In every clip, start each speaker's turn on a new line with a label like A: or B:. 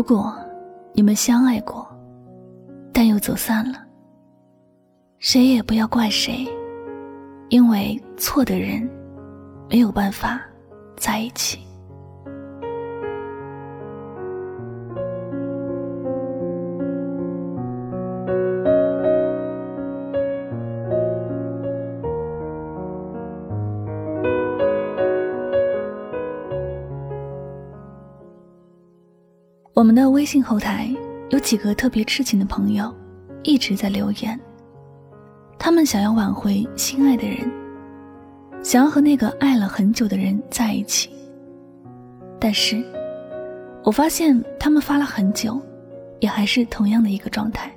A: 如果你们相爱过，但又走散了，谁也不要怪谁，因为错的人没有办法在一起。我们的微信后台有几个特别痴情的朋友，一直在留言。他们想要挽回心爱的人，想要和那个爱了很久的人在一起。但是，我发现他们发了很久，也还是同样的一个状态，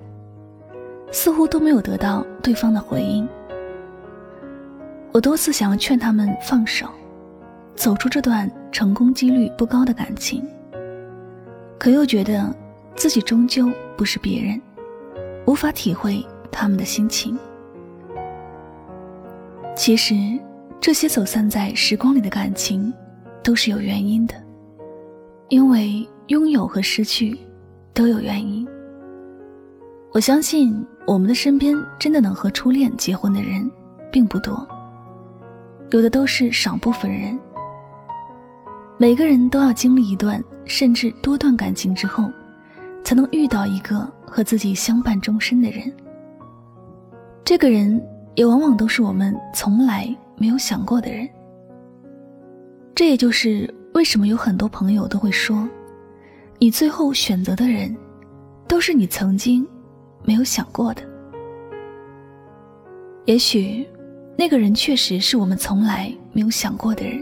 A: 似乎都没有得到对方的回应。我多次想要劝他们放手，走出这段成功几率不高的感情。可又觉得自己终究不是别人，无法体会他们的心情。其实，这些走散在时光里的感情，都是有原因的，因为拥有和失去都有原因。我相信我们的身边真的能和初恋结婚的人并不多，有的都是少部分人。每个人都要经历一段甚至多段感情之后，才能遇到一个和自己相伴终身的人。这个人也往往都是我们从来没有想过的人。这也就是为什么有很多朋友都会说，你最后选择的人，都是你曾经没有想过的。也许，那个人确实是我们从来没有想过的人。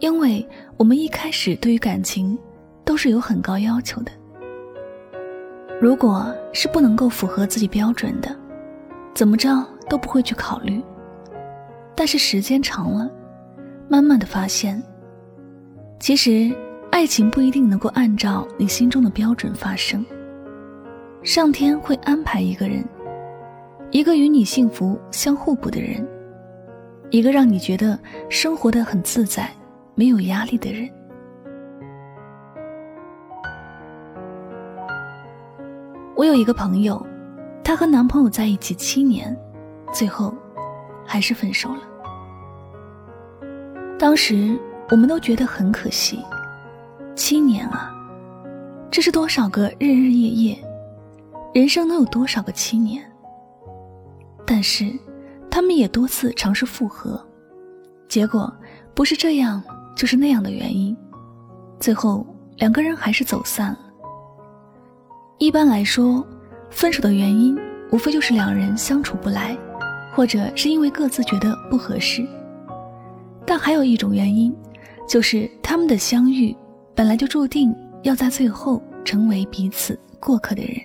A: 因为我们一开始对于感情都是有很高要求的，如果是不能够符合自己标准的，怎么着都不会去考虑。但是时间长了，慢慢的发现，其实爱情不一定能够按照你心中的标准发生。上天会安排一个人，一个与你幸福相互补的人，一个让你觉得生活的很自在。没有压力的人。我有一个朋友，她和男朋友在一起七年，最后还是分手了。当时我们都觉得很可惜，七年啊，这是多少个日日夜夜，人生能有多少个七年？但是他们也多次尝试复合，结果不是这样。就是那样的原因，最后两个人还是走散了。一般来说，分手的原因无非就是两人相处不来，或者是因为各自觉得不合适。但还有一种原因，就是他们的相遇本来就注定要在最后成为彼此过客的人。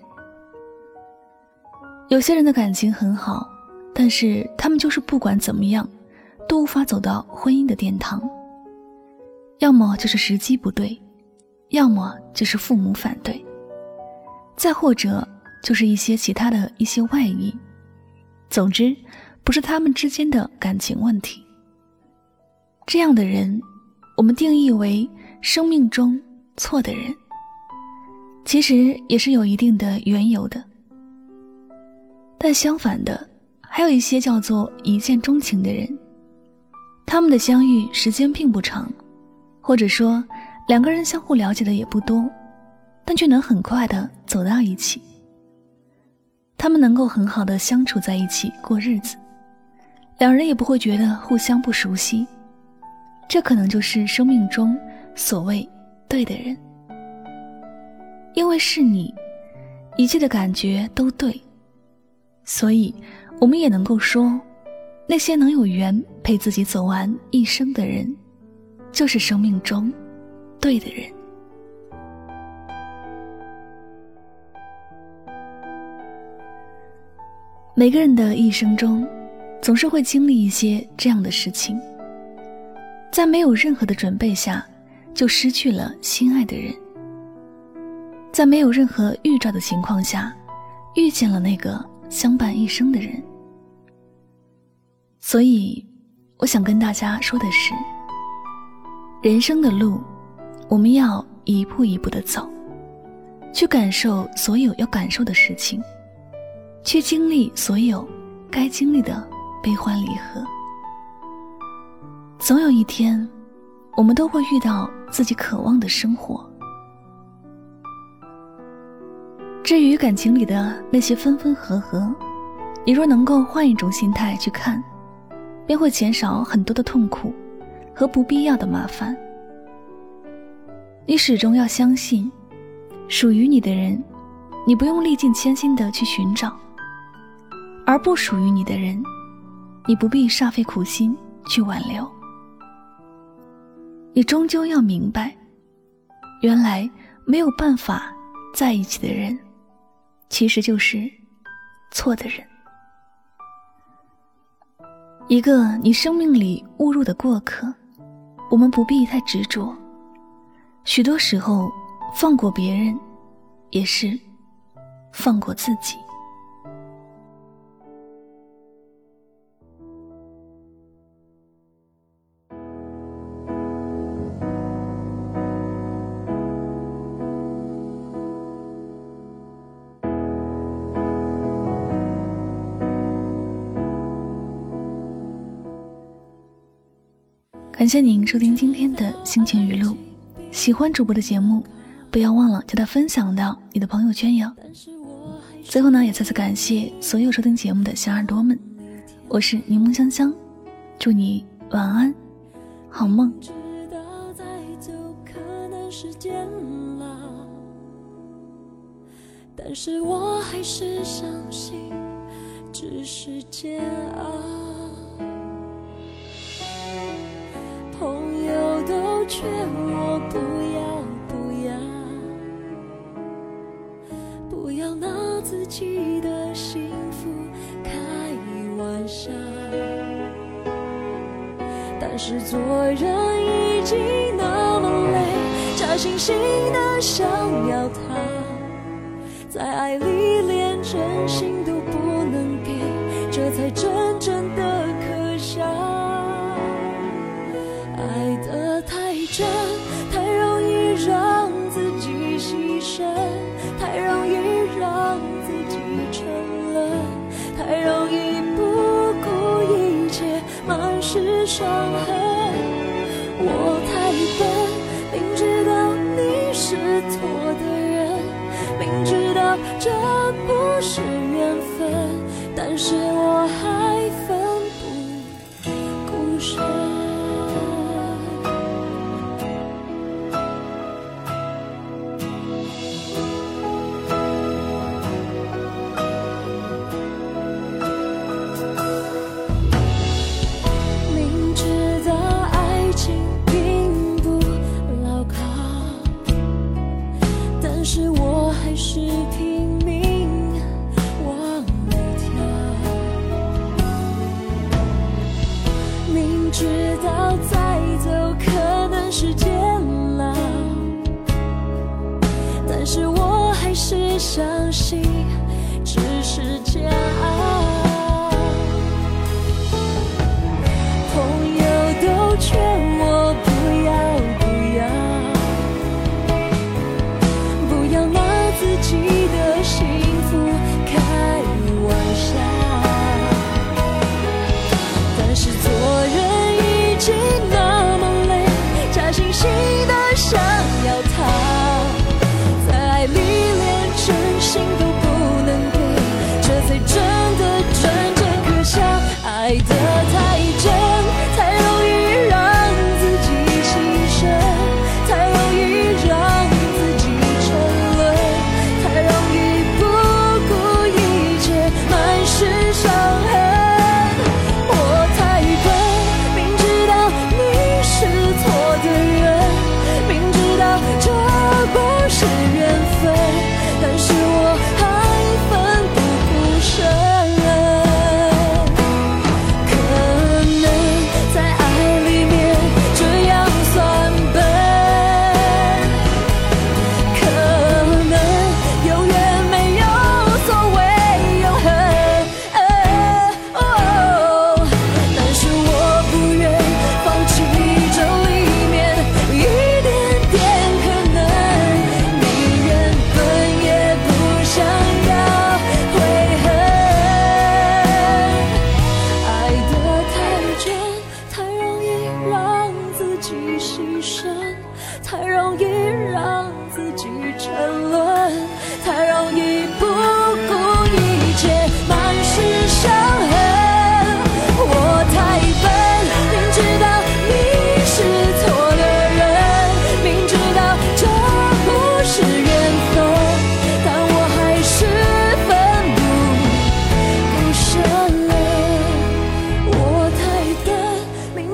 A: 有些人的感情很好，但是他们就是不管怎么样，都无法走到婚姻的殿堂。要么就是时机不对，要么就是父母反对，再或者就是一些其他的一些外因。总之，不是他们之间的感情问题。这样的人，我们定义为生命中错的人，其实也是有一定的缘由的。但相反的，还有一些叫做一见钟情的人，他们的相遇时间并不长。或者说，两个人相互了解的也不多，但却能很快的走到一起。他们能够很好的相处在一起过日子，两人也不会觉得互相不熟悉。这可能就是生命中所谓对的人，因为是你，一切的感觉都对，所以我们也能够说，那些能有缘陪自己走完一生的人。就是生命中对的人。每个人的一生中，总是会经历一些这样的事情，在没有任何的准备下，就失去了心爱的人；在没有任何预兆的情况下，遇见了那个相伴一生的人。所以，我想跟大家说的是。人生的路，我们要一步一步的走，
B: 去感受所有要感受的事情，去经历所有该经历的悲欢离合。总有一天，我们都会遇到自己渴望的生活。至于感情里的那些分分合合，你若能够换一种心态去看，便会减少很多的痛苦和不必要的麻烦。你始终要相信。属于你的人，你不用历尽千辛的去寻找；而不属于你的人，你不必煞费苦心去挽留。你终究要明白，原来没有办法在一起的人，其实就是错的人。一个你生命里误入的过客，我们不必太执着。许多时候。放过别人，也是放过自己。感谢您收听今天的心情语录，喜欢主播的节目。不要忘了将它分享到你的朋友圈哟。最后呢，也再次感谢所有收听节目的小耳朵们，我是柠檬香香，祝你晚安，好梦。但是我还是相信，只是煎熬。劝我不要不要不要拿。自己的幸福开玩笑，但是做人已经那么累，假惺惺的想要他，在爱里连真心都不能给，这才真正这但是我还是相信，只是煎熬。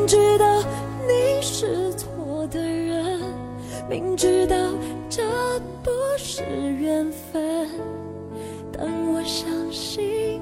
B: 知道你是错的人明知道这不是缘分但我相信